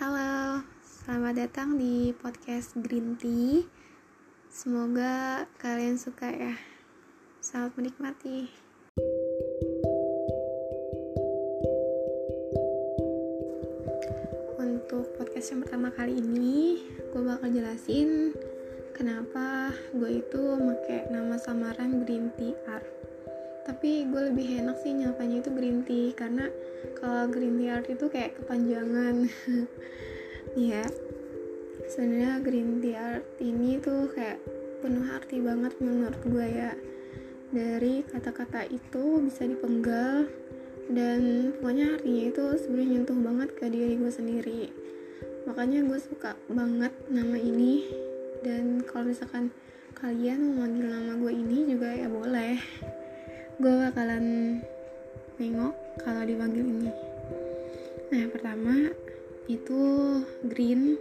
Halo, selamat datang di podcast Green Tea. Semoga kalian suka ya. Selamat menikmati. Untuk podcast yang pertama kali ini, gue bakal jelasin kenapa gue itu pakai nama samaran Green Tea Art. Tapi gue lebih enak sih nyapanya itu Green Tea karena kalau Green Tea Art itu kayak kepanjangan. Iya. Sebenarnya Green Tea Art ini tuh kayak penuh arti banget menurut gue ya. Dari kata-kata itu bisa dipenggal dan pokoknya artinya itu sebenarnya nyentuh banget ke diri gue sendiri makanya gue suka banget nama ini dan kalau misalkan kalian mau manggil nama gue ini juga ya boleh gue bakalan nengok kalau dipanggil ini. Nah pertama itu green.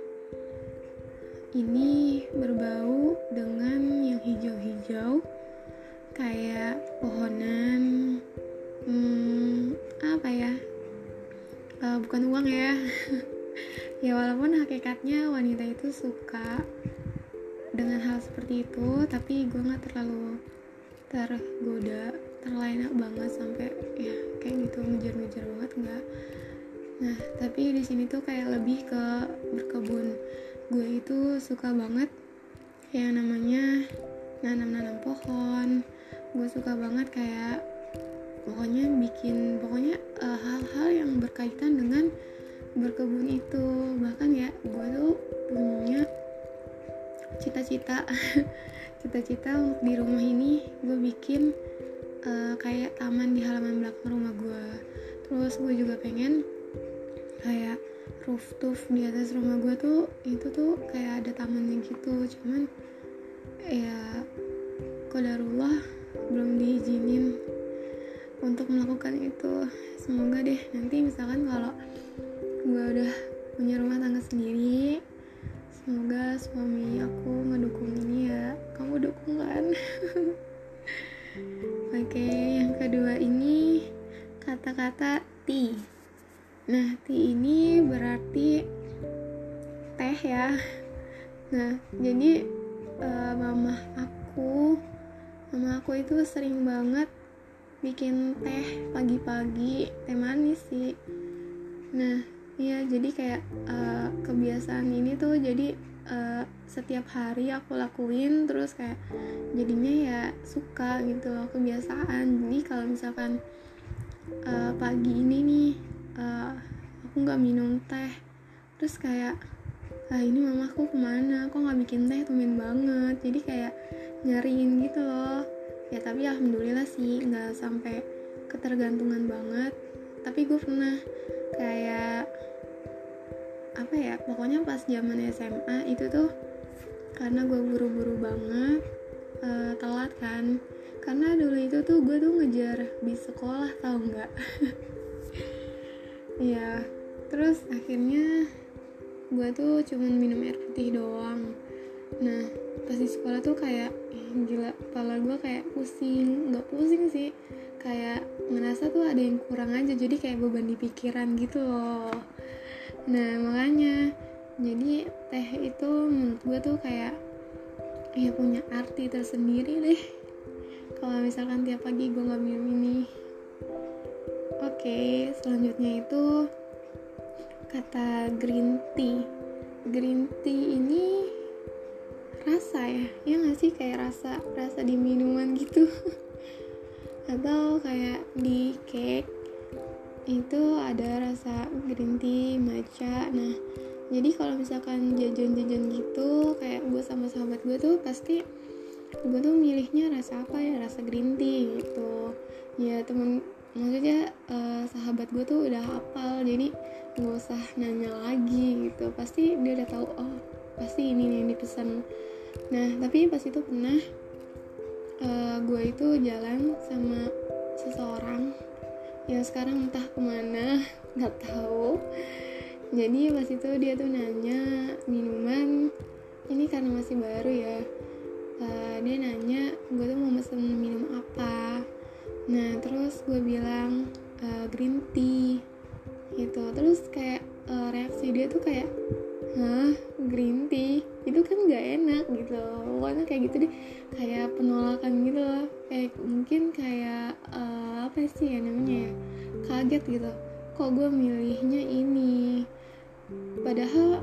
Ini berbau dengan yang hijau-hijau kayak pohonan hmm, apa ya? Uh, bukan uang ya. Ya walaupun hakikatnya wanita itu suka dengan hal seperti itu tapi gue nggak terlalu tergoda terlena banget sampai ya kayak gitu ngejar-ngejar banget nggak. Nah tapi di sini tuh kayak lebih ke berkebun. Gue itu suka banget yang namanya nanam-nanam pohon. Gue suka banget kayak pokoknya bikin pokoknya uh, hal-hal yang berkaitan dengan berkebun itu. Bahkan ya gue tuh punya cita-cita cita-cita untuk di rumah ini gue bikin uh, kayak taman di halaman belakang rumah gue terus gue juga pengen kayak rooftop di atas rumah gue tuh itu tuh kayak ada tamannya gitu. Cuman ya kodarullah belum diizinin untuk melakukan itu. Semoga deh nanti misalkan kalau gue udah punya rumah tangga sendiri semoga suami aku ngedukung ini ya. Kamu dukung kan oke yang kedua ini kata-kata tea nah tea ini berarti teh ya. Nah jadi uh, mama aku mama aku itu sering banget bikin teh pagi-pagi teh manis sih. Nah iya jadi kayak uh, kebiasaan ini tuh jadi uh, setiap hari aku lakuin terus kayak jadinya ya suka gitu loh kebiasaan. Jadi kalau misalkan uh, pagi ini nih uh, aku nggak minum teh terus kayak ah ini mamaku ke mana? Kok nggak bikin teh? Tumin banget. Jadi kayak nyariin gitu loh. Ya tapi alhamdulillah sih nggak sampai ketergantungan banget. Tapi gue pernah kayak apa ya pokoknya pas zaman SMA itu tuh karena gue buru-buru banget uh, telat kan. Karena dulu itu tuh gue tuh ngejar di sekolah tau nggak? Ya terus akhirnya gue tuh cuman minum air putih doang. Nah pas di sekolah tuh kayak gila kepala gue kayak pusing. Nggak pusing sih kayak ngerasa tuh ada yang kurang aja. Jadi kayak beban di pikiran gitu loh nah makanya. Jadi teh itu menurut gue tuh kayak ya punya arti tersendiri deh. Kalau misalkan tiap pagi gue nggak minum ini. Oke selanjutnya itu kata green tea. Green tea ini rasa ya? Ya nggak sih? Kayak rasa rasa di minuman gitu. Atau kayak di cake itu ada rasa green tea matcha. Nah jadi kalau misalkan jajan-jajan gitu kayak gue sama sahabat gue tuh pasti gue tuh milihnya rasa apa ya? Rasa green tea gitu. Ya temen maksudnya uh, sahabat gue tuh udah hafal jadi nggak usah nanya lagi gitu. Pasti dia udah tahu oh pasti ini nih yang dipesan. Nah tapi pas itu pernah uh, gue itu jalan sama seseorang yang sekarang entah ke mana nggak tahu. Jadi pas itu dia tuh nanya minuman ini karena masih baru ya. Uh, dia nanya gue tuh mau pesen minum apa? Nah terus gue bilang uh, green tea gitu. Terus kayak uh, reaksi dia tuh kayak hah? Green tea? Itu kan nggak enak gitu. Pokoknya kayak gitu deh. Kayak penolakan gitu loh. Kayak mungkin kayak uh, apa sih ya namanya ya? Kaget gitu. Kok gue milihnya ini? Padahal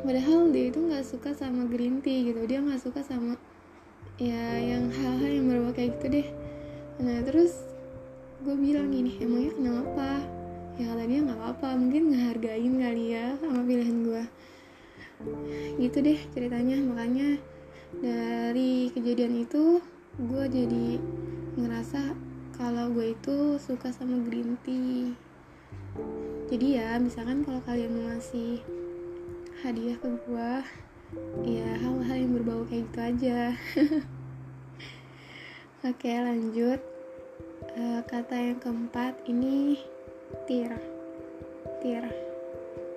padahal dia itu nggak suka sama green tea gitu. Dia nggak suka sama ya yang hal-hal yang berbau kayak gitu deh. Nah terus gue bilang gini emangnya kenapa ya kata dia nggak apa-apa. Mungkin ngehargain kali ya sama pilihan gue gitu deh ceritanya. Makanya dari kejadian itu gue jadi ngerasa kalau gue itu suka sama green tea. Jadi ya misalkan kalau kalian mau ngasih hadiah ke gue ya hal-hal yang berbau kayak gitu aja. Oke lanjut. Uh, kata yang keempat ini tir. Tir.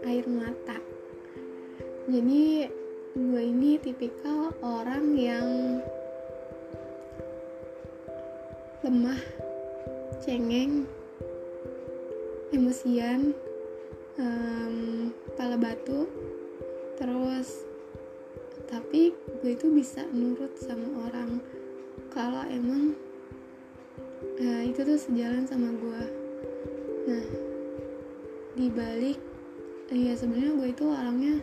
Air mata. Jadi gue ini tipikal orang yang lemah cengeng emosian um, kepala batu. Terus tapi gue itu bisa nurut sama orang. Kalau emang uh, itu tuh sejalan sama gue nah dibalik ya sebenarnya gue itu orangnya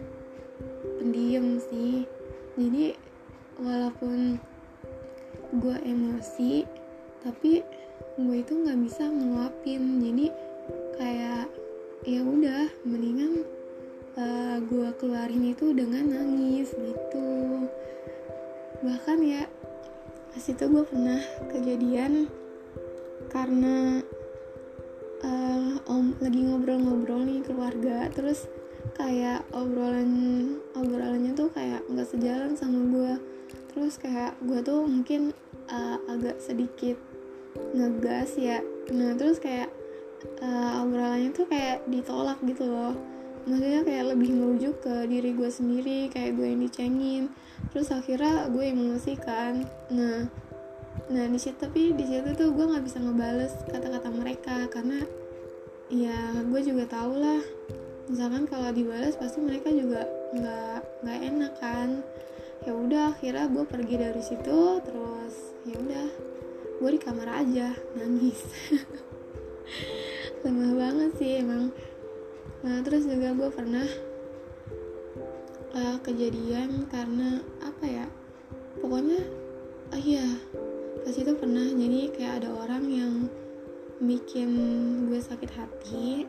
pendiam sih. Jadi walaupun gue emosi tapi gue itu nggak bisa ngeluapin. Jadi kayak ya udah mendingan uh, gue keluarin itu dengan nangis gitu. Bahkan ya pas itu gue pernah kejadian karena uh, om lagi ngobrol-ngobrol nih keluarga. Terus kayak obrolan obrolannya tuh kayak nggak sejalan sama gue terus kayak gue tuh mungkin uh, agak sedikit ngegas ya. Nah terus kayak uh, obrolannya tuh kayak ditolak gitu loh. Maksudnya kayak lebih merujuk ke diri gue sendiri kayak gue yang dicengin. Terus akhirnya gue emosi kan. Nah nah di situ tapi di situ tuh gue nggak bisa ngebales kata-kata mereka karena ya gue juga tau lah. Misalkan kalau dibalas pasti mereka juga nggak nggak enak kan. Ya udah akhirnya gue pergi dari situ terus ya udah gue di kamar aja nangis. Lemah banget sih emang. Nah terus juga gue pernah uh, kejadian karena apa ya? Pokoknya uh, iya pas itu pernah jadi kayak ada orang yang bikin gue sakit hati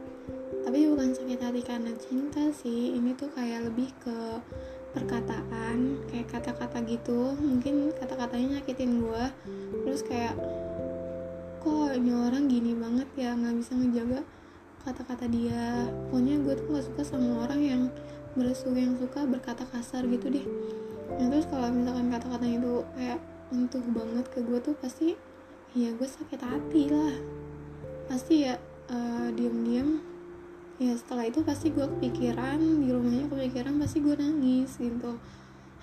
tapi bukan sakit hati karena cinta sih. Ini tuh kayak lebih ke perkataan kayak kata-kata gitu. Mungkin kata-katanya nyakitin gue. Terus kayak kok ini orang gini banget ya nggak bisa ngejaga kata-kata dia? Pokoknya gue tuh nggak suka sama orang yang bersuka yang suka berkata kasar gitu deh. Nah terus kalau misalkan kata-kata itu kayak mentuh banget ke gue tuh pasti ya gue sakit hati lah. Pasti ya uh, diem-diem. Ya setelah itu pasti gue kepikiran di rumahnya kepikiran pasti gue nangis gitu.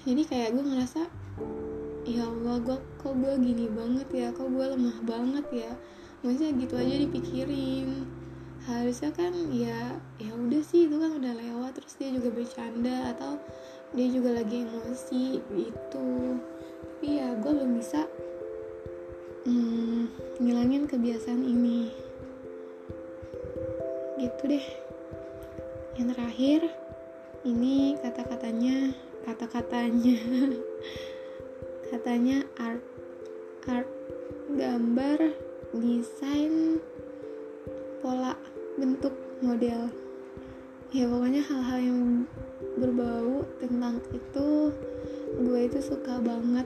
Jadi kayak gue ngerasa ya Allah gue kok gue gini banget ya? Kok gue lemah banget ya? Maksudnya gitu aja dipikirin. Harusnya kan ya ya udah sih itu kan udah lewat. Terus dia juga bercanda atau dia juga lagi emosi gitu tapi ya gue belum bisa hmm, ngilangin kebiasaan ini. Gitu deh. Yang terakhir ini kata-katanya kata-katanya. Katanya art art gambar desain pola bentuk model. Ya pokoknya hal-hal yang berbau tentang itu gue itu suka banget.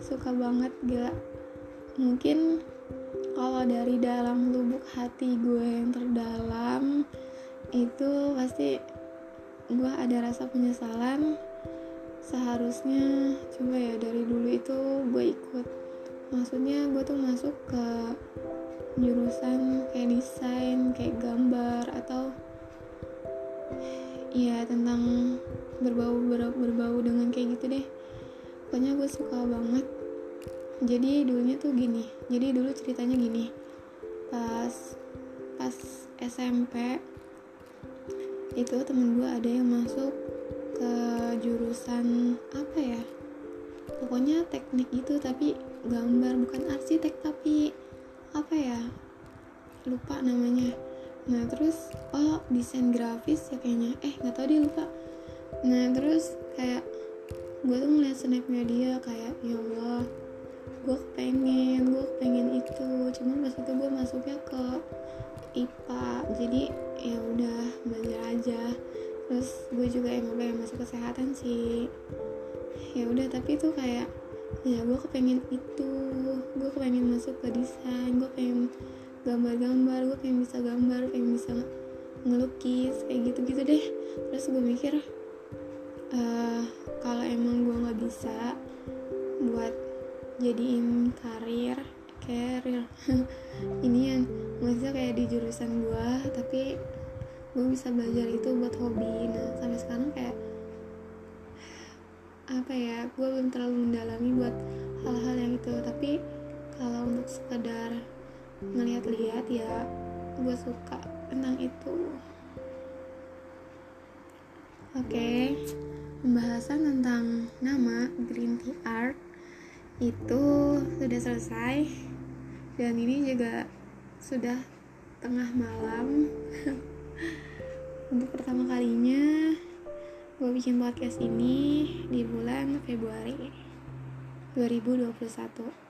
Suka banget gila. Mungkin kalau dari dalam lubuk hati gue yang terdalam itu pasti gue ada rasa penyesalan. Seharusnya coba ya dari dulu itu gue ikut. Maksudnya gue tuh masuk ke jurusan kayak desain kayak gambar atau ya tentang berbau ber, berbau dengan kayak gitu deh. Pokoknya gue suka banget. Jadi dulunya tuh gini jadi dulu ceritanya gini. Pas pas SMP itu temen gue ada yang masuk ke jurusan apa ya? Pokoknya teknik gitu tapi gambar bukan arsitek tapi apa ya? Lupa namanya. Nah terus oh desain grafis ya kayaknya. Eh nggak tahu dia lupa nah terus kayak gue tuh ngeliat snapnya dia kayak ya Allah gue pengen gue pengen itu. Cuman pas itu gue masuknya ke IPA jadi ya udah belajar aja. Terus gue juga emang pengen masuk kesehatan sih. Ya udah tapi itu kayak ya gue kepengen itu gue kepengen masuk ke desain gue pengen gambar-gambar gue pengen bisa gambar pengen bisa ngelukis kayak gitu-gitu deh. Terus gue mikir kalau emang gue nggak bisa buat jadiin karir karir ini yang maksudnya kayak di jurusan gue tapi gue bisa belajar itu buat hobi. Nah sampai sekarang kayak apa ya gue belum terlalu mendalami buat hal-hal yang itu. Tapi kalau untuk sekedar ngeliat-liat ya gue suka tentang itu. Oke. okay. Pembahasan tentang nama green tea art itu sudah selesai dan ini juga sudah tengah malam. Untuk pertama kalinya gue bikin podcast ini di bulan Februari 2021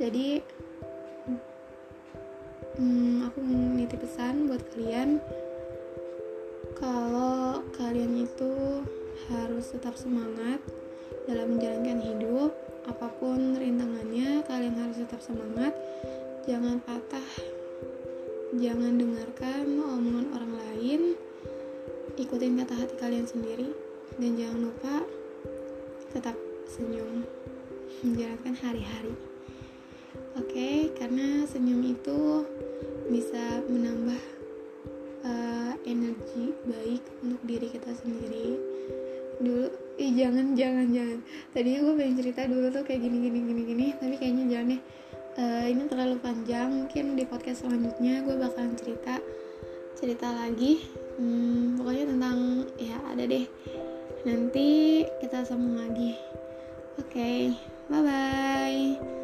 jadi hmm, aku nitip pesan buat kalian. Kalau kalian itu harus tetap semangat dalam menjalankan hidup. Apa pun rintangannya kalian harus tetap semangat. Jangan patah. Jangan dengarkan omongan orang lain. Ikutin kata hati kalian sendiri. Dan jangan lupa tetap senyum. Menjalankan hari-hari. Oke karena senyum itu bisa menambah energi baik untuk diri kita sendiri. Dulu ih jangan jangan jangan. Tadinya gue pengen cerita dulu tuh kayak gini gini gini gini tapi kayaknya jangan deh. Uh, ini terlalu panjang. Mungkin di podcast selanjutnya gue bakalan cerita cerita lagi. Hmm, pokoknya tentang ya ada deh. Nanti kita sambung lagi. Oke okay, bye bye